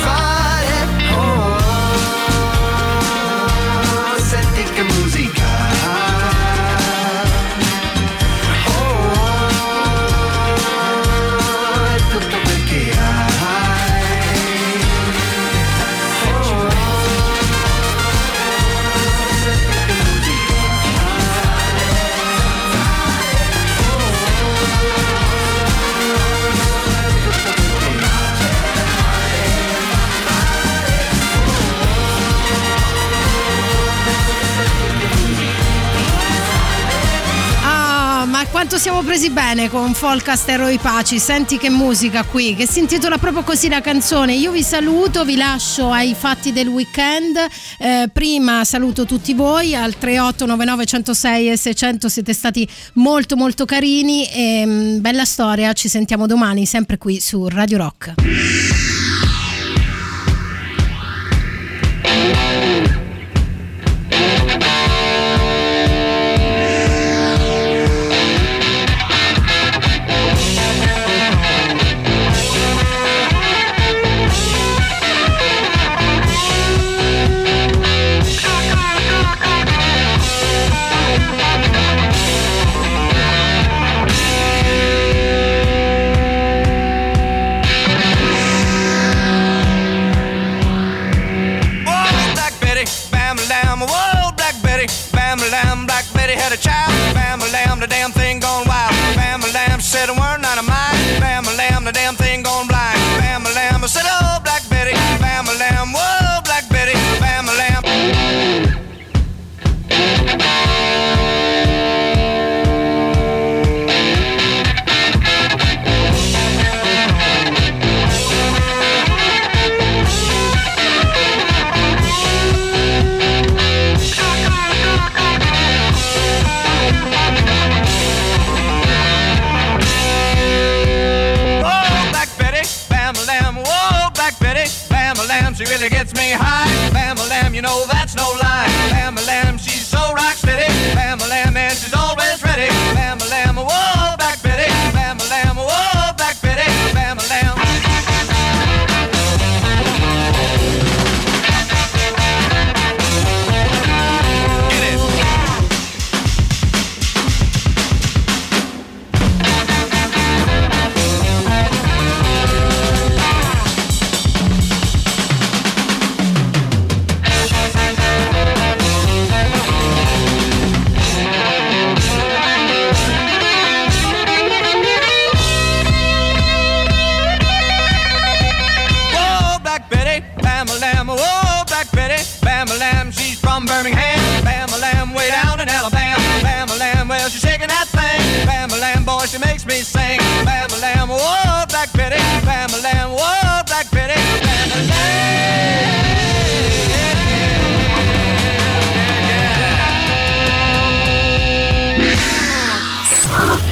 quanto siamo presi bene con Folcast e Roy Paci. Senti che musica qui, che si intitola proprio così la canzone. Io vi saluto, vi lascio ai fatti del weekend. Eh, prima saluto tutti voi al 3899 106 e 600 siete stati molto molto carini e mm, bella storia. Ci sentiamo domani sempre qui su Radio Rock.